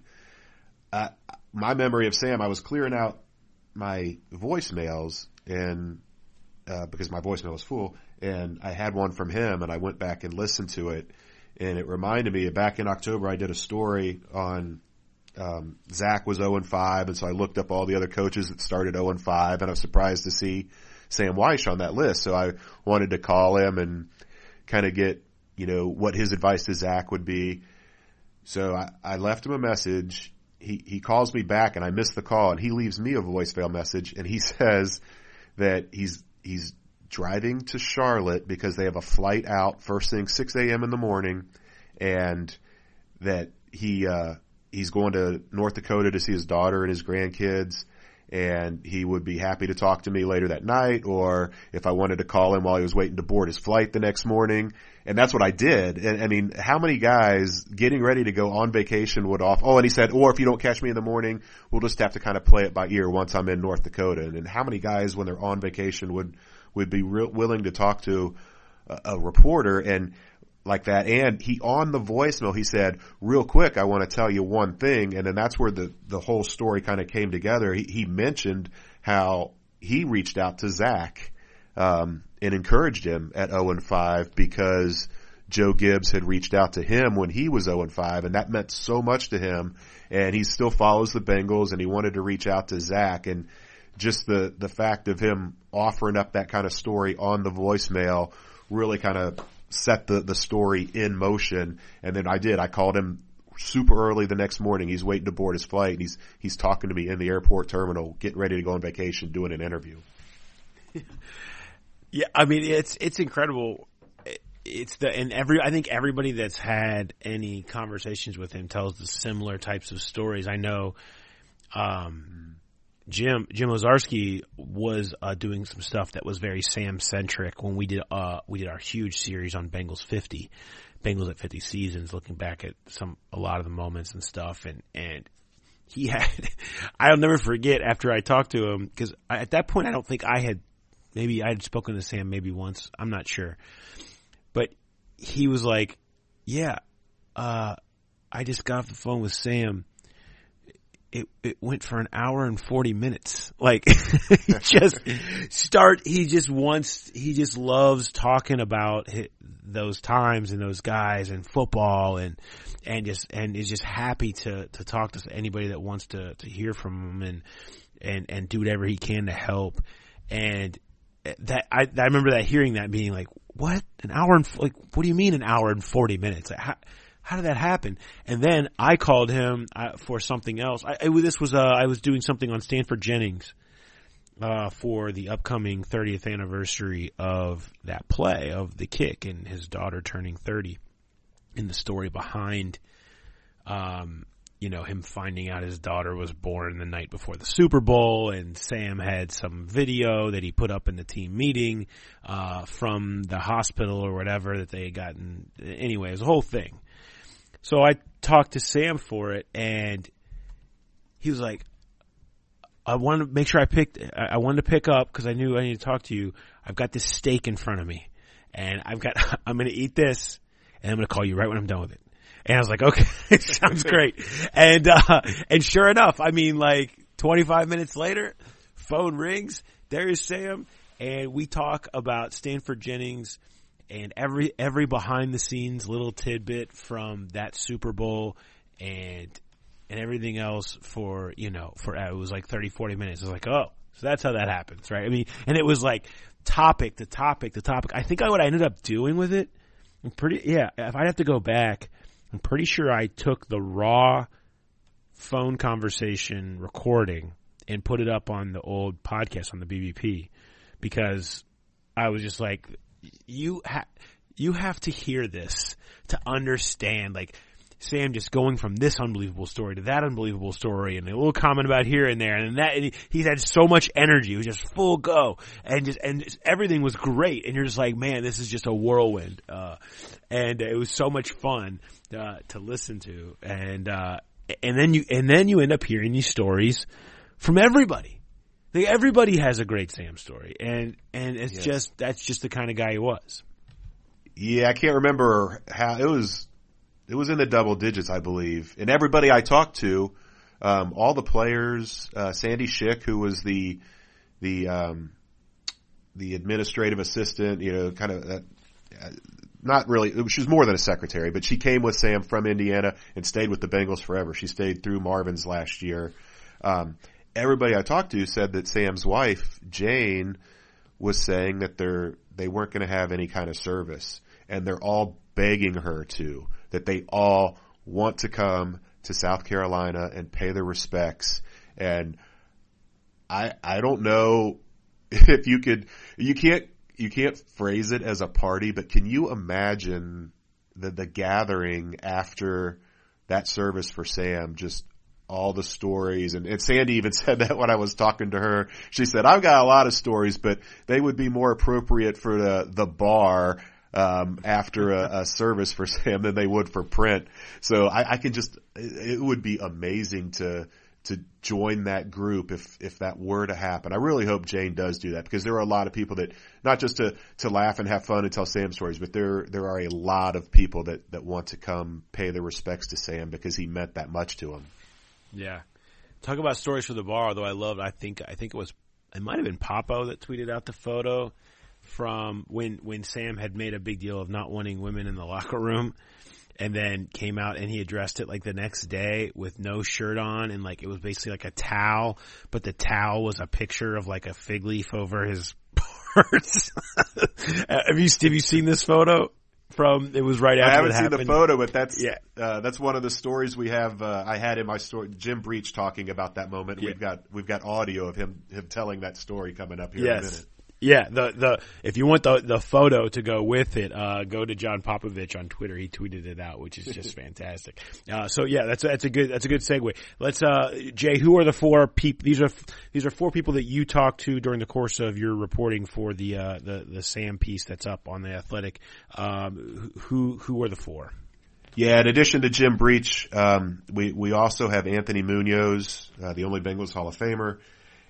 uh, my memory of Sam, I was clearing out my voicemails and uh, because my voicemail was full, and I had one from him, and I went back and listened to it, and it reminded me back in October I did a story on um, Zac was 0 and 5, and so I looked up all the other coaches that started 0 and 5, and I was surprised to see Sam Wyche on that list. So I wanted to call him and kind of get you know what his advice to Zac would be. So I, I left him a message. He he calls me back, and I miss the call, and he leaves me a voicemail message, and he <laughs> says that he's he's driving to Charlotte because they have a flight out first thing 6 a.m. in the morning, and that he uh, he's going to North Dakota to see his daughter and his grandkids, and he would be happy to talk to me later that night, or if I wanted to call him while he was waiting to board his flight the next morning. And that's what I did. And I mean, how many guys getting ready to go on vacation would off, oh, and he said, or if you don't catch me in the morning, we'll just have to kind of play it by ear once I'm in North Dakota. And, and how many guys when they're on vacation would, would be real, willing to talk to a, a reporter and like that. And he on the voicemail, he said, real quick, I want to tell you one thing. And then that's where the, the whole story kind of came together. He, he mentioned how he reached out to Zac, um, and encouraged him at 0 and 5 because Joe Gibbs had reached out to him when he was 0 and 5 and that meant so much to him. And he still follows the Bengals and he wanted to reach out to Zac and just the, the fact of him offering up that kind of story on the voicemail really kind of set the, the story in motion. And then I did. I called him super early the next morning. He's waiting to board his flight. And he's he's talking to me in the airport terminal, getting ready to go on vacation, doing an interview. <laughs> Yeah, I mean it's it's incredible. it's the and every I think everybody that's had any conversations with him tells the similar types of stories. I know, um, Jim Jim Owczarski was uh, doing some stuff that was very Sam centric when we did uh we did our huge series on Bengals fifty, Bengals at fifty seasons, looking back at some a lot of the moments and stuff, and and he had <laughs> I'll never forget after I talked to him because at that point I don't think I had maybe I had spoken to Sam maybe once I'm not sure, but he was like, yeah, uh, I just got off the phone with Sam it it went for an hour and 40 minutes. Like <laughs> just start he just wants he just loves talking about those times and those guys and football and and just and is just happy to to talk to anybody that wants to to hear from him and and and do whatever he can to help. And that I I remember that hearing that being like what? An hour and like what do you mean an hour and 40 minutes? Like, how, how did that happen? And then I called him uh, for something else. I, I, this was uh, I was doing something on Stanford Jennings uh, for the upcoming 30th anniversary of that play of the kick and his daughter turning 30. In the story behind, um, you know, him finding out his daughter was born the night before the Super Bowl, and Sam had some video that he put up in the team meeting uh, from the hospital or whatever that they had gotten. Anyway, it was a whole thing. So I talked to Sam for it and he was like, I wanted to make sure I picked, I wanted to pick up because I knew I needed to talk to you. I've got this steak in front of me and I've got, <laughs> I'm going to eat this and I'm going to call you right when I'm done with it. And I was like, okay, <laughs> sounds great. And, uh, and sure enough, I mean, like 25 minutes later, phone rings. There is Sam. And we talk about Stanford Jennings and every every behind the scenes little tidbit from that Super Bowl and and everything else for you know for it was like 30 40 minutes. It was like oh so that's how that happens right? I mean and it was like topic to topic to topic. I think I, what i ended up doing with it i'm pretty yeah if i have to go back i'm pretty sure i took the raw phone conversation recording and put it up on the old podcast on the bbp because i was just like you ha- you have to hear this to understand like Sam just going from this unbelievable story to that unbelievable story and a little comment about here and there. And that and had so much energy. It was just full go. And just and just, everything was great. And you're just like man this is just a whirlwind. Uh, and it was so much fun uh, to listen to. And uh, and then you and then you end up hearing these stories from everybody like everybody has a great Sam story, and and it's yes. just that's just the kind of guy he was. Yeah, I can't remember how it was. It was in the double digits, I believe. And everybody I talked to, um, all the players, uh, Sandy Schick, who was the the um, the administrative assistant, you know, kind of. Uh, not really. She was more than a secretary, but she came with Sam from Indiana and stayed with the Bengals forever. She stayed through Marvin's last year. Um, everybody I talked to said that Sam's wife, Jane, was saying that they're, they weren't going to have any kind of service. And they're all begging her to, that they all want to come to South Carolina and pay their respects. And I, I don't know <laughs> if you could, you can't, you can't phrase it as a party, but can you imagine the, the gathering after that service for Sam just all the stories. And, and Sandy even <laughs> said that when I was talking to her. She said, I've got a lot of stories, but they would be more appropriate for the, the bar um, after a, a, service for <laughs> Sam than they would for print. So I, I can just, it would be amazing to, to join that group if, if that were to happen. I really hope Jane does do that because there are a lot of people that, not just to, to laugh and have fun and tell Sam stories, but there, there are a lot of people that, that want to come pay their respects to Sam because he meant that much to them. Yeah. Talk about stories for the bar, though I love, I think, I think it was, it might have been Papo that tweeted out the photo from when, when Sam had made a big deal of not wanting women in the locker room and then came out and he addressed it like the next day with no shirt on and like it was basically like a towel, but the towel was a picture of like a fig leaf over his <laughs> parts. <laughs> have you have you seen this photo? From it was right after. I haven't seen the photo, but that's yeah. Uh, that's one of the stories we have. Uh, I had in my story Jim Breech talking about that moment. Yeah. We've got we've got audio of him him telling that story coming up here yes. in a minute. Yeah, the the if you want the the photo to go with it, uh, go to John Popovich on Twitter. He tweeted it out, which is just <laughs> fantastic. Uh, so yeah, that's that's a good that's a good segue. Let's uh, Jay, who are the four people? These are these are four people that you talked to during the course of your reporting for the uh, the the Sam piece that's up on the Athletic. Um, who who are the four? Yeah, in addition to Jim Breech, um, we we also have Anthony Munoz, uh, the only Bengals Hall of Famer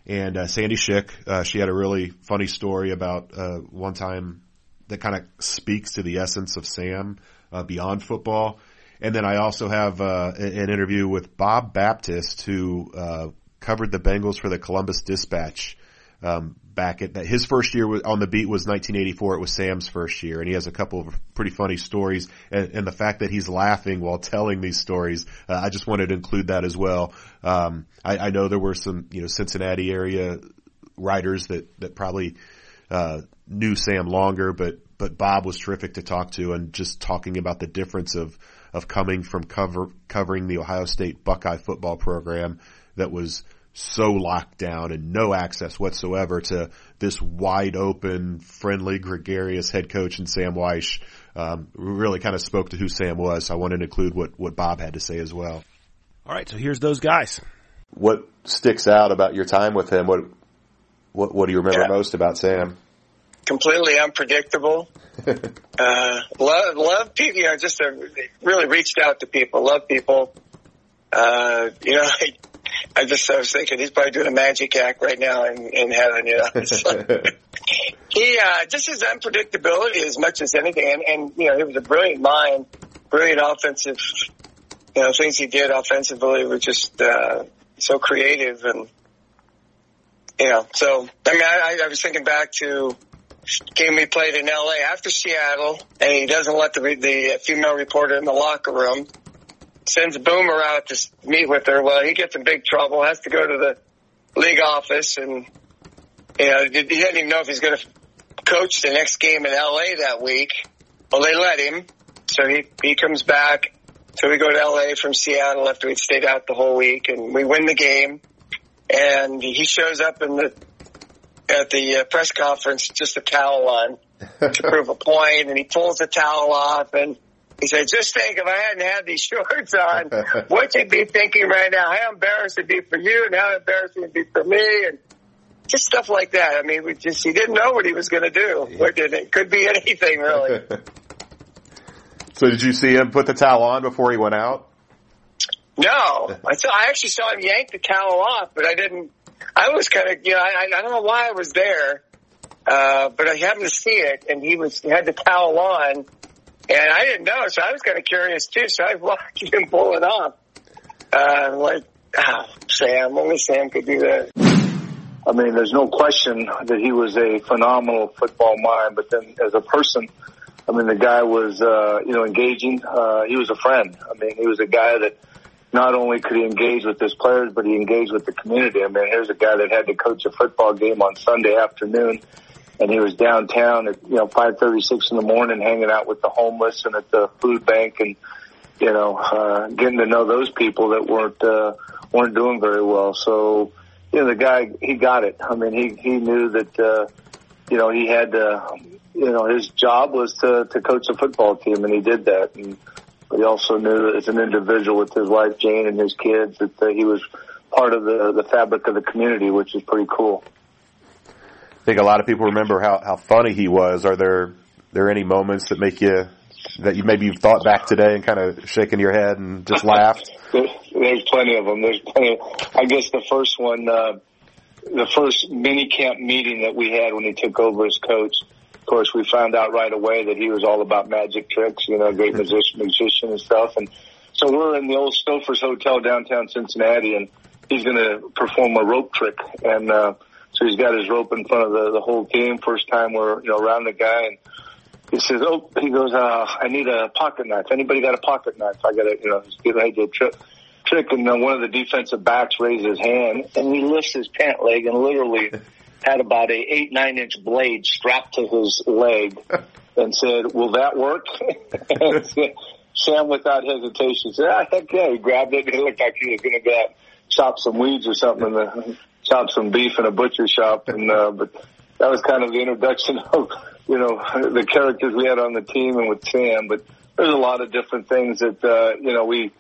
and uh, Sandy Schick. Uh, she had a really funny story about uh, one time that kind of speaks to the essence of Sam uh, beyond football. And then I also have uh, an interview with Bob Baptist, who uh, covered the Bengals for the Columbus Dispatch um, back at that. His first year on the beat was 1984. It was Sam's first year, and he has a couple of pretty funny stories. And, and the fact that he's laughing while telling these stories, uh, I just wanted to include that as well. Um, I, I, know there were some, you know, Cincinnati area writers that that probably uh, knew Sam longer, but but Bob was terrific to talk to, and just talking about the difference of of coming from cover covering the Ohio State Buckeye football program that was so locked down and no access whatsoever to this wide open, friendly, gregarious head coach and Sam Wyche. Um, really kind of spoke to who Sam was. So I wanted to include what, what Bob had to say as well. All right. So here's those guys. What sticks out about your time with him? What, what, what do you remember yeah. most about Sam? Completely unpredictable. <laughs> uh, love, love people, you know, just uh, really reached out to people, love people. Uh, you know, <laughs> I just I was thinking he's probably doing a magic act right now in, in heaven. You know, <laughs> <laughs> he uh, just his unpredictability as much as anything, and, and you know he was a brilliant mind, brilliant offensive. You know things he did offensively were just uh, so creative, and you know. So I mean, I, I was thinking back to game we played in L.A. after Seattle, and he doesn't let the the female reporter in the locker room sends Boomer out to meet with her. Well, he gets in big trouble, has to go to the league office, and you know he didn't even know if he's going to coach the next game in L.A. that week. Well, they let him, so he he comes back. So we go to L.A. from Seattle after we'd stayed out the whole week, and we win the game. And he shows up in the at the uh, press conference just a towel on to <laughs> prove a point, and he pulls the towel off and he said, just think if I hadn't had these <laughs> shorts on, what you'd be thinking right now, how embarrassed it'd be for you and how embarrassing it'd be for me and just stuff like that. I mean, we just, he didn't know what he was going to do. Yeah. It could be anything really. <laughs> so did you see him put the towel on before he went out? No, I saw, I actually saw him yank the towel off, but I didn't, I was kind of, you know, I, I don't know why I was there. Uh, but I happened to see it and he was, he had the towel on and I didn't know, so I was kind of curious too. So I watched <laughs> him pull it off. Uh, like, oh, Sam, only Sam could do that. I mean, there's no question that he was a phenomenal football mind, but then as a person, I mean, the guy was, uh, you know, engaging. Uh, he was a friend. I mean, he was a guy that not only could he engage with his players, but he engaged with the community. I mean, here's a guy that had to coach a football game on Sunday afternoon and he was downtown at you know five thirty six in the morning hanging out with the homeless and at the food bank and you know uh getting to know those people that weren't uh weren't doing very well. So you know the guy he got it. I mean he he knew that uh you know he had to you know his job was to to coach a football team and he did that. And he also knew as an individual with his wife jane and his kids that uh, he was part of the the fabric of the community which is pretty cool I think a lot of people remember how, how funny he was. Are there there any moments that make you that you maybe you've thought back today and kind of shaking your head and just laughed? <laughs> There's plenty of them. There's plenty. Of, I guess the first one, uh, the first mini camp meeting that we had when he took over as coach. Of course, we found out right away that he was all about magic tricks. You know, great musician, musician and stuff. And so we're in the old Stouffer's Hotel downtown Cincinnati, and he's going to perform a rope trick and. uh so he's got his rope in front of the, the whole team. First time we're, you know, around the guy and he says, Oh, he goes, uh, I need a pocket knife. Anybody got a pocket knife? I got to, you know, get ready to trick. Trick and then one of the defensive backs raises his hand and he lifts his pant leg and literally <laughs> had about a eight nine inch blade strapped to his leg and said, "Will that work?" <laughs> Sam, without hesitation, said, "Ah, heck yeah!" He grabbed it. And it looked like he was going to go chop some weeds or something in the chop some beef in a butcher shop. And uh, but that was kind of the introduction <laughs> of you know the characters we had on the team and with Sam. But there's a lot of different things that uh, you know we.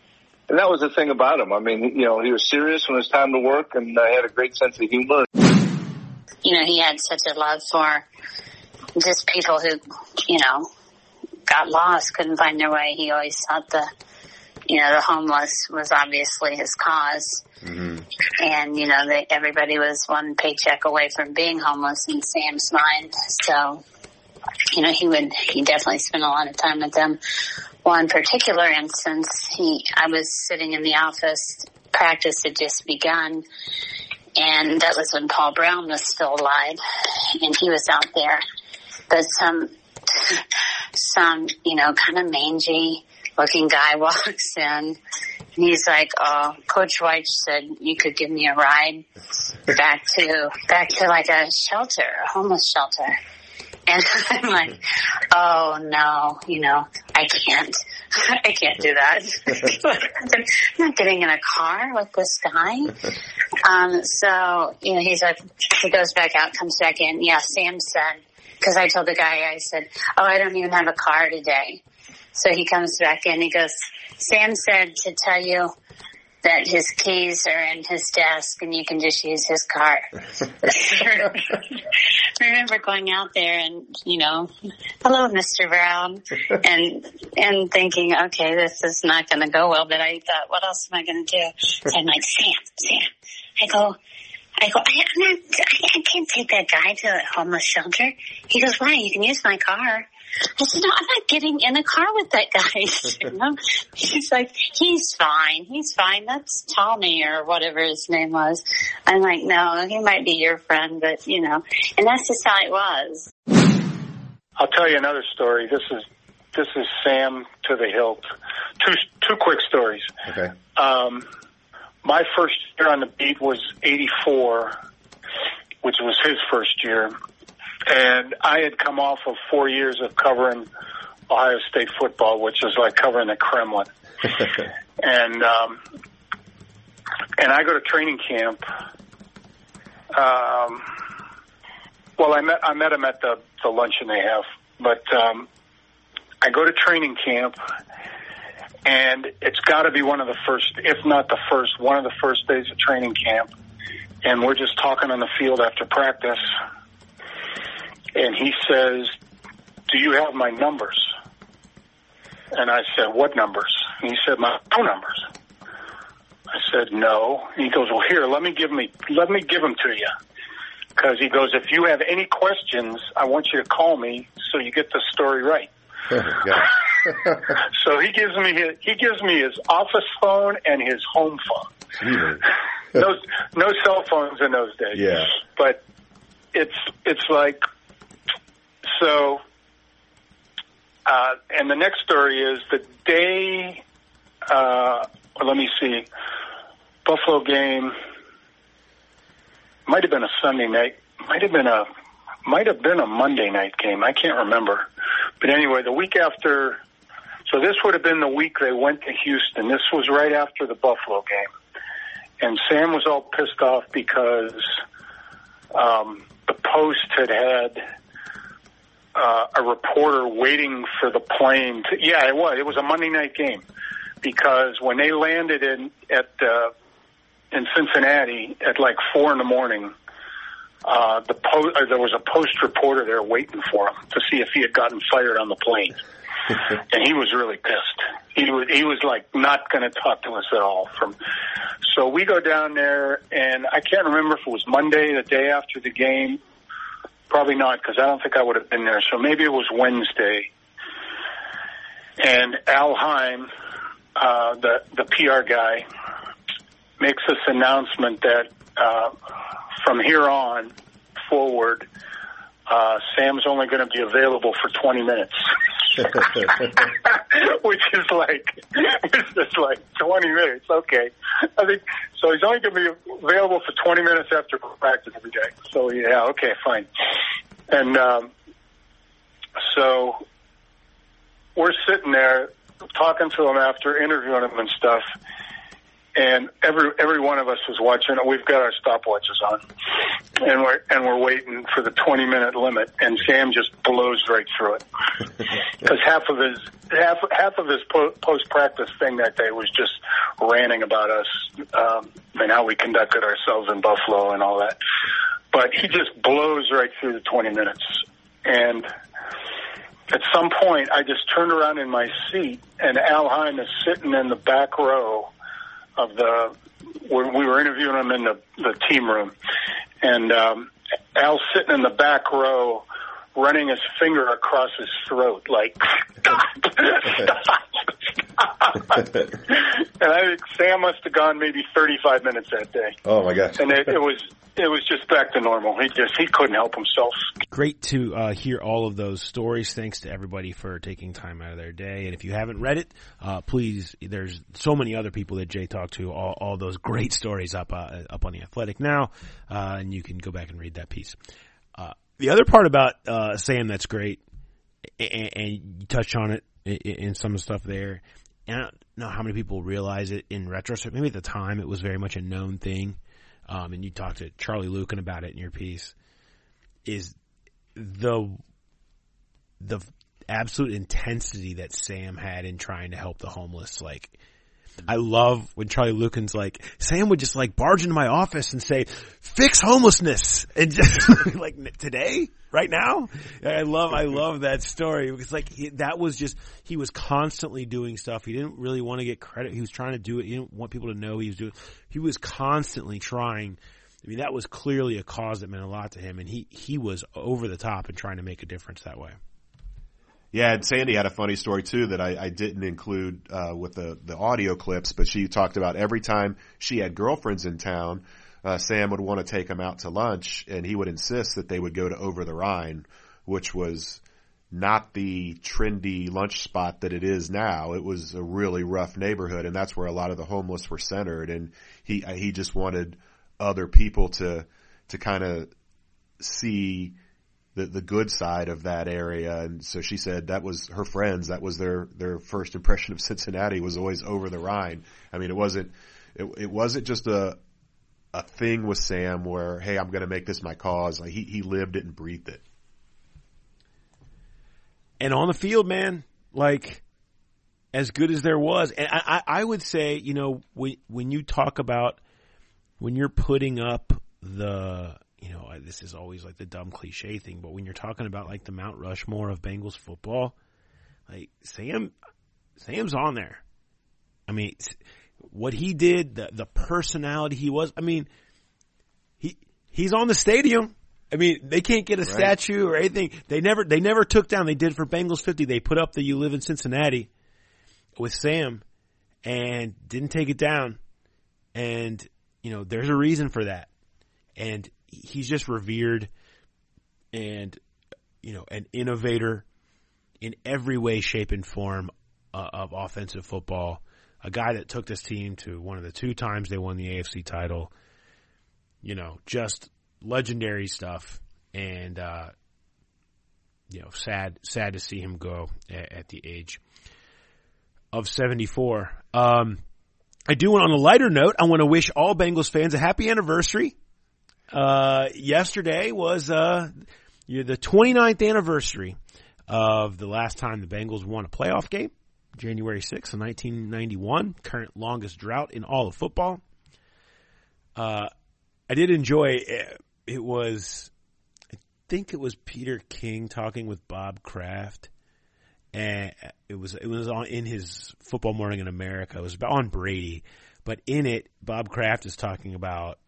And that was the thing about him. I mean, you know, he was serious when it was time to work, and uh, he had a great sense of humor. You know, he had such a love for just people who, you know, got lost, couldn't find their way. He always thought the, you know, the homeless was obviously his because Mm-hmm. And, you know, they, everybody was one paycheck away from being homeless in Sam's mind. So, you know, he would, he definitely spent a lot of time with them. One particular instance, he, I was sitting in the office, practice had just begun, and that was when Paul Brown was still alive, and he was out there. But some, <laughs> some, you know, kind of mangy looking guy <laughs> walks in, and he's like, "Oh, Coach White said you could give me a ride back to back to like a shelter, a homeless shelter." <laughs> And I'm like, "Oh no, you know, I can't, <laughs> I can't do that. I'm <laughs> not getting in a car with this guy." Um, so you know, he's like, he goes back out, comes back in. Yeah, Sam said because I told the guy, I said, "Oh, I don't even have a car today." So he comes back in. He goes, Sam said to tell you that his keys are in his desk and you can just use his car. <laughs> <laughs> remember going out there and, you know, hello, Mr. Brown, and, and thinking, okay, this is not going to go well, but I thought, what else am I going to do? So I'm like, Sam, Sam, I go, I go, I, I'm not, I, I can't take that guy to a homeless shelter. He goes, why? You can use my car. I said, no, I'm not getting in a car with that guy. <laughs> you know? He's like, he's fine. He's fine. That's Tommy or whatever his name was. I'm like, no, he might be your friend, but you know, and that's just how it was. I'll tell you another story. This is, this is Sam to the hilt. Two, two quick stories. Okay. Um, my first year on the beat was 84, which was his first year. And I had come off of four years of covering Ohio State football, which is like covering the Kremlin. <laughs> and, um, and I go to training camp. Um, well, I met, I met him at the, the luncheon they have, but, um, I go to training camp and it's got to be one of the first, if not the first, one of the first days of training camp. And we're just talking on the field after practice. And he says, Do you have my numbers? And I said, What numbers? And he said, My phone numbers. I said, No. And he goes, Well, here, let me give me, let me give them to you. Because he goes, If you have any questions, I want you to call me so you get the story right. <laughs> so he gives me his, he gives me his office phone and his home phone. <laughs> No, no cell phones in those days. Yeah. But it's it's like so. Uh, and the next story is the day. Uh, let me see. Buffalo game might have been a Sunday night. Might have been a might have been a Monday night game. I can't remember. But anyway, the week after, so this would have been the week they went to Houston. This was right after the Buffalo game. And Sam was all pissed off because um, the Post had had uh, a reporter waiting for the plane to, yeah, it was. It was a Monday night game because when they landed in, at, uh, in Cincinnati at like four in the morning, uh, the po- uh, there was a post reporter there waiting for him to see if he had gotten fired on the plane, <laughs> and he was really pissed. He was he was like not going to talk to us at all. From so we go down there, and I can't remember if it was Monday, the day after the game. Probably not because I don't think I would have been there. So maybe it was Wednesday. And Al Heim, uh, the the PR guy, makes this announcement that. Uh, from here on forward, uh, Sam's only going to be available for 20 minutes. <laughs> <laughs> which is like, which is like 20 minutes. Okay. I think, so he's only going to be available for 20 minutes after practice every day. So yeah, okay, fine. And, um, so we're sitting there talking to him after interviewing him and stuff. And every every one of us was watching. We've got our stopwatches on, and we're and we're waiting for the twenty minute limit. And Sam just blows right through it <laughs> because half of his half half of his po- post practice thing that day was just ranting about us um, and how we conducted ourselves in Buffalo and all that. But he just blows right through the twenty minutes, and at some point, I just turned around in my seat, and Al Heim is sitting in the back row of the. when we were interviewing him in the the team room, and um, Al's sitting in the back row, running his finger across his throat, like stop, stop, stop. and I think Sam must have gone maybe thirty five minutes that day, Oh my gosh. and it, it was it was just back to normal. He just he couldn't help himself. Great to uh, hear all of those stories. Thanks to everybody for taking time out of their day. And if you haven't read it, uh, please. There's so many other people that Jay talked to. All, all those great stories up uh, up on the Athletic now, uh, and you can go back and read that piece. The other part about uh, Sam that's great, and, and you touched on it in, in some stuff there. And I don't know how many people realize it in retrospect. Maybe at the time it was very much a known thing. Um, and you talked to Charlie Luken about it in your piece. Is the the absolute intensity that Sam had in trying to help the homeless. Like, I love when Charlie Luken's like, Sam would just like barge into my office and say, fix homelessness. And just <laughs> like today, right now. I love, I love that story because like he, that was just, he was constantly doing stuff. He didn't really want to get credit. He was trying to do it. He didn't want people to know he was doing, he was constantly trying. I mean, that was clearly a cause that meant a lot to him and he, he was over the top and trying to make a difference that way. Yeah, and Sandy had a funny story too that I, I didn't include uh, with the the audio clips, but she talked about every time she had girlfriends in town, uh, Sam would want to take them out to lunch, and he would insist that they would go to Over the Rhine, which was not the trendy lunch spot that it is now. It was a really rough neighborhood, and that's where a lot of the homeless were centered. And he he just wanted other people to to kind of see the the good side of that area. And so she said that was her friends. That was their their first impression of Cincinnati was always over the Rhine. I mean, it wasn't it, it wasn't just a a thing with Sam where hey, I'm going to make this my cause. Like he he lived it and breathed it. And on the field, man, like as good as there was, and I, I, I would say, you know, when when you talk about when you're putting up the you know, this is always like the dumb cliche thing, but when you're talking about like the Mount Rushmore of Bengals football, like Sam, Sam's on there. I mean, what he did, the the personality he was. I mean, he he's on the stadium. I mean, they can't get a right. statue or anything. They never they never took down. They did for Bengals fifty. They put up the "You live in Cincinnati" with Sam, and didn't take it down. And you know, there's a reason for that. And he's just revered and you know an innovator in every way, shape, and form uh, of offensive football. A guy that took this team to one of the two times they won the AFC title. You know, just legendary stuff, and uh, you know, sad sad to see him go at, at the age of seventy four. Um, I do want on a lighter note. I want to wish all Bengals fans a happy anniversary. Uh, yesterday was, uh, the 29th anniversary of the last time the Bengals won a playoff game, January 6th of 1991, current longest drought in all of football. Uh, I did enjoy it. It was, I think it was Peter King talking with Bob Kraft and it was it was on in his Football Morning in America. It was about on Brady, but in it, Bob Kraft is talking about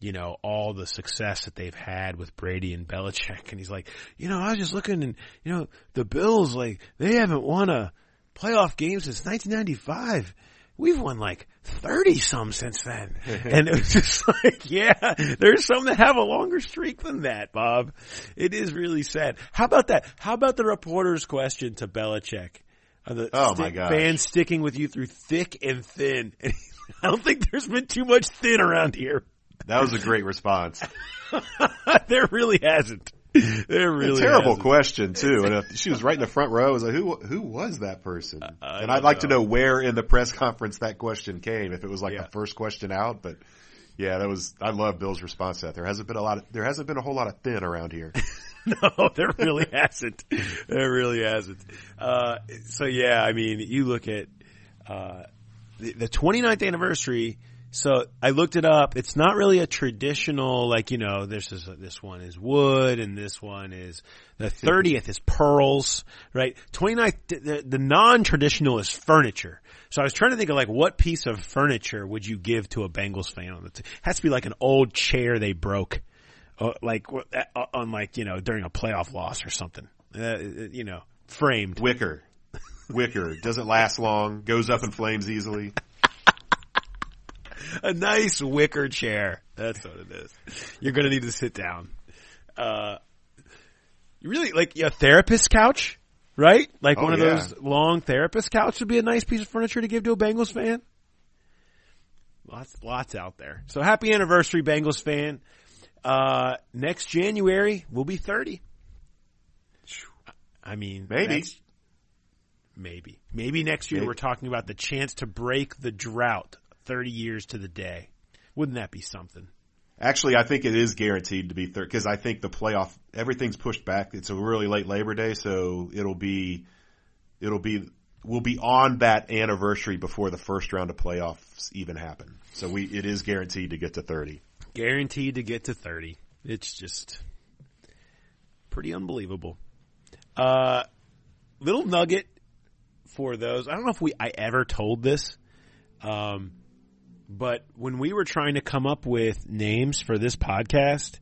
you know all the success that they've had with Brady and Belichick, and he's like, you know, I was just looking, and you know, the Bills like they haven't won a playoff game since 1995 we've won like 30 some since then. <laughs> and it was just <laughs> like, yeah, there's some that have a longer streak than that, Bob. It is really sad. How about that? How about the reporter's question to Belichick? Are the oh my god! Fans sticking with you through thick and thin. <laughs> I don't think there's been too much thin around here. That was a great response. <laughs> there really hasn't. There really terrible hasn't. question too. And if she was right in the front row. I was like, who who was that person? I and I'd like to know. know where in the press conference that question came. If it was like Yeah. the first question out, but yeah, that was. I love Bill's response to that. There hasn't been a lot. Of, there hasn't been a whole lot of thin around here. <laughs> No, there really hasn't. There really hasn't. Uh, so yeah, I mean, you look at, uh, the, the 29th anniversary. So I looked it up. It's not really a traditional, like, you know, this is, this one is wood and this one is, the 30th is pearls, right? 29th, the, the non-traditional is furniture. So I was trying to think of like, what piece of furniture would you give to a Bengals fan on the, t- has to be like an old chair they broke uh, like uh, on like you know during a playoff loss or something. Uh, you know, framed. Wicker, wicker doesn't last long. Goes up in flames easily. <laughs> A nice wicker chair. That's what it is. You're gonna need to sit down. Uh, you really like a therapist couch, right? Like Oh, one of yeah. those long therapist couch would be a nice piece of furniture to give to a Bengals fan. Lots, lots out there. So happy anniversary, Bengals fan. Uh, next January we'll be 30. I mean, Maybe. Maybe. Maybe next year Maybe. we're talking about the chance to break the drought 30 years to the day. Wouldn't that be something? Actually, I think it is guaranteed to be third because I think the playoff everything's pushed back. It's a really late Labor Day, so it'll be it'll be we'll be on that anniversary before the first round of playoffs even happen. So we it is guaranteed to get to thirty. Guaranteed to get to 30. It's just pretty unbelievable. Uh, little nugget for those. I don't know if we, I ever told this. Um, but when we were trying to come up with names for this podcast,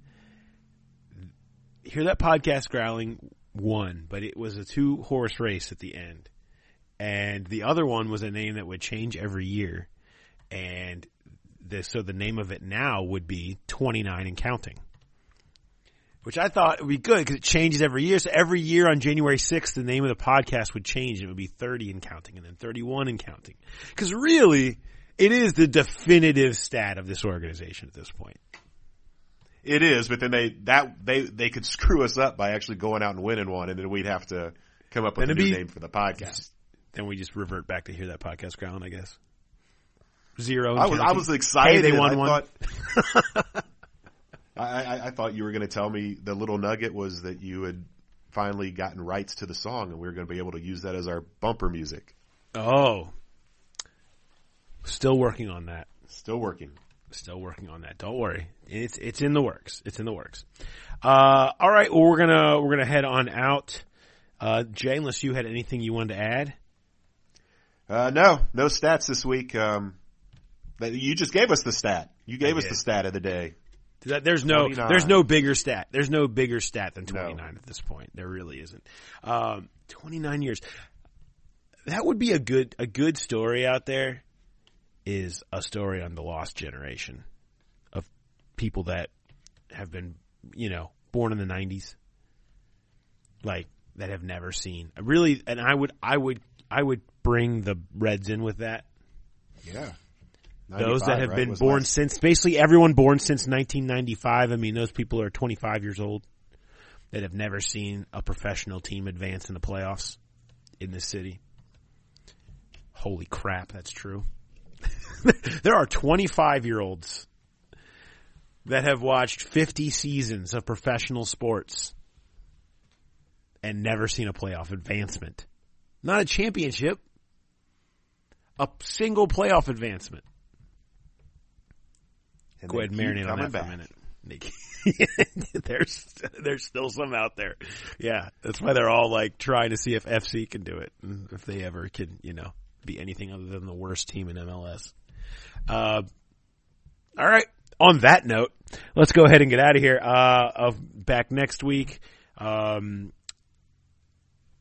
hear that podcast growling won, but it was a two horse race at the end. And the other one was a name that would change every year. And the, so the name of it now would be 29 and counting. Which I thought would be good because it changes every year. So every year on January 6th, the name of the podcast would change. It would be 30 and counting and then 31 and counting. Because really, it is the definitive stat of this organization at this point. It is, but then they that they they could screw us up by actually going out and winning one, and then we'd have to come up with Then a new be- name for the podcast. Then we just revert back to hear that podcast growling, I guess. Zero. I was I was excited. Hey, they won I one. Thought, <laughs> I, I, I thought you were going to tell me the little nugget was that you had finally gotten rights to the song, and we were going to be able to use that as our bumper music. Oh. Still working on that. Still working. Still working on that. Don't worry. It's it's in the works. It's in the works. Uh, all right. Well, we're gonna we're gonna head on out. Uh, Jay, unless you had anything you wanted to add. Uh, no, no stats this week. Um, you just gave us the stat. You gave I us did. the stat of the day. That- There's no 29. there's no bigger stat. There's no bigger stat than No. 29 at this point. There really isn't. Um, 29 years. That would be a good a good story out there. Is a story on the lost generation of people that have been, you know, born in the 90s, like that have never seen really. And I would I would I would bring the Reds in with that. Yeah. those that have right, been born last- since basically everyone born since 1995. I mean, those people are 25 years old that have never seen a professional team advance in the playoffs in this city. Holy crap, that's true. <laughs> there are 25 year olds that have watched 50 seasons of professional sports and never seen a playoff advancement. Not a championship, a single playoff advancement. and Go ahead and marinate on that for a minute. <laughs> There's there's still some out there. Yeah, that's why they're all like trying to see if FC can do it, and if they ever can, you know, be anything other than the worst team in MLS. Uh, all right. On that note, let's go ahead and get out of here. Uh, of back next week. Um,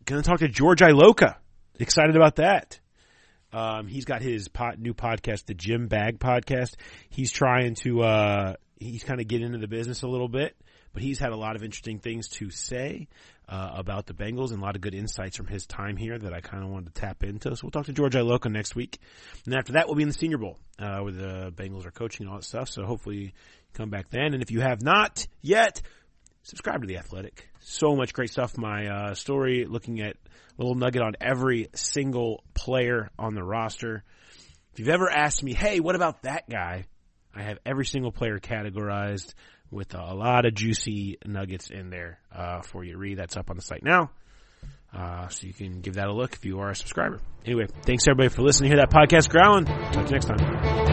gonna talk to George Iloka. Excited about that. Um, he's got his pot, new podcast, the Jim Bag podcast. He's trying to, uh, he's kind of get into the business a little bit, but he's had a lot of interesting things to say, uh, about the Bengals and a lot of good insights from his time here that I kind of wanted to tap into. So we'll talk to George Iloka next week. And after that, we'll be in the Senior Bowl, uh, where the Bengals are coaching and all that stuff. So hopefully come back then. And if you have not yet, subscribe to The Athletic. So much great stuff. My uh, story looking at a little nugget on every single player on the roster. If you've ever asked me, hey, what about that guy? I have every single player categorized with a lot of juicy nuggets in there uh, for you to read. That's up on the site now. Uh, so you can give that a look if you are a subscriber. Anyway, thanks everybody for listening. To hear that podcast growling. Talk to you next time.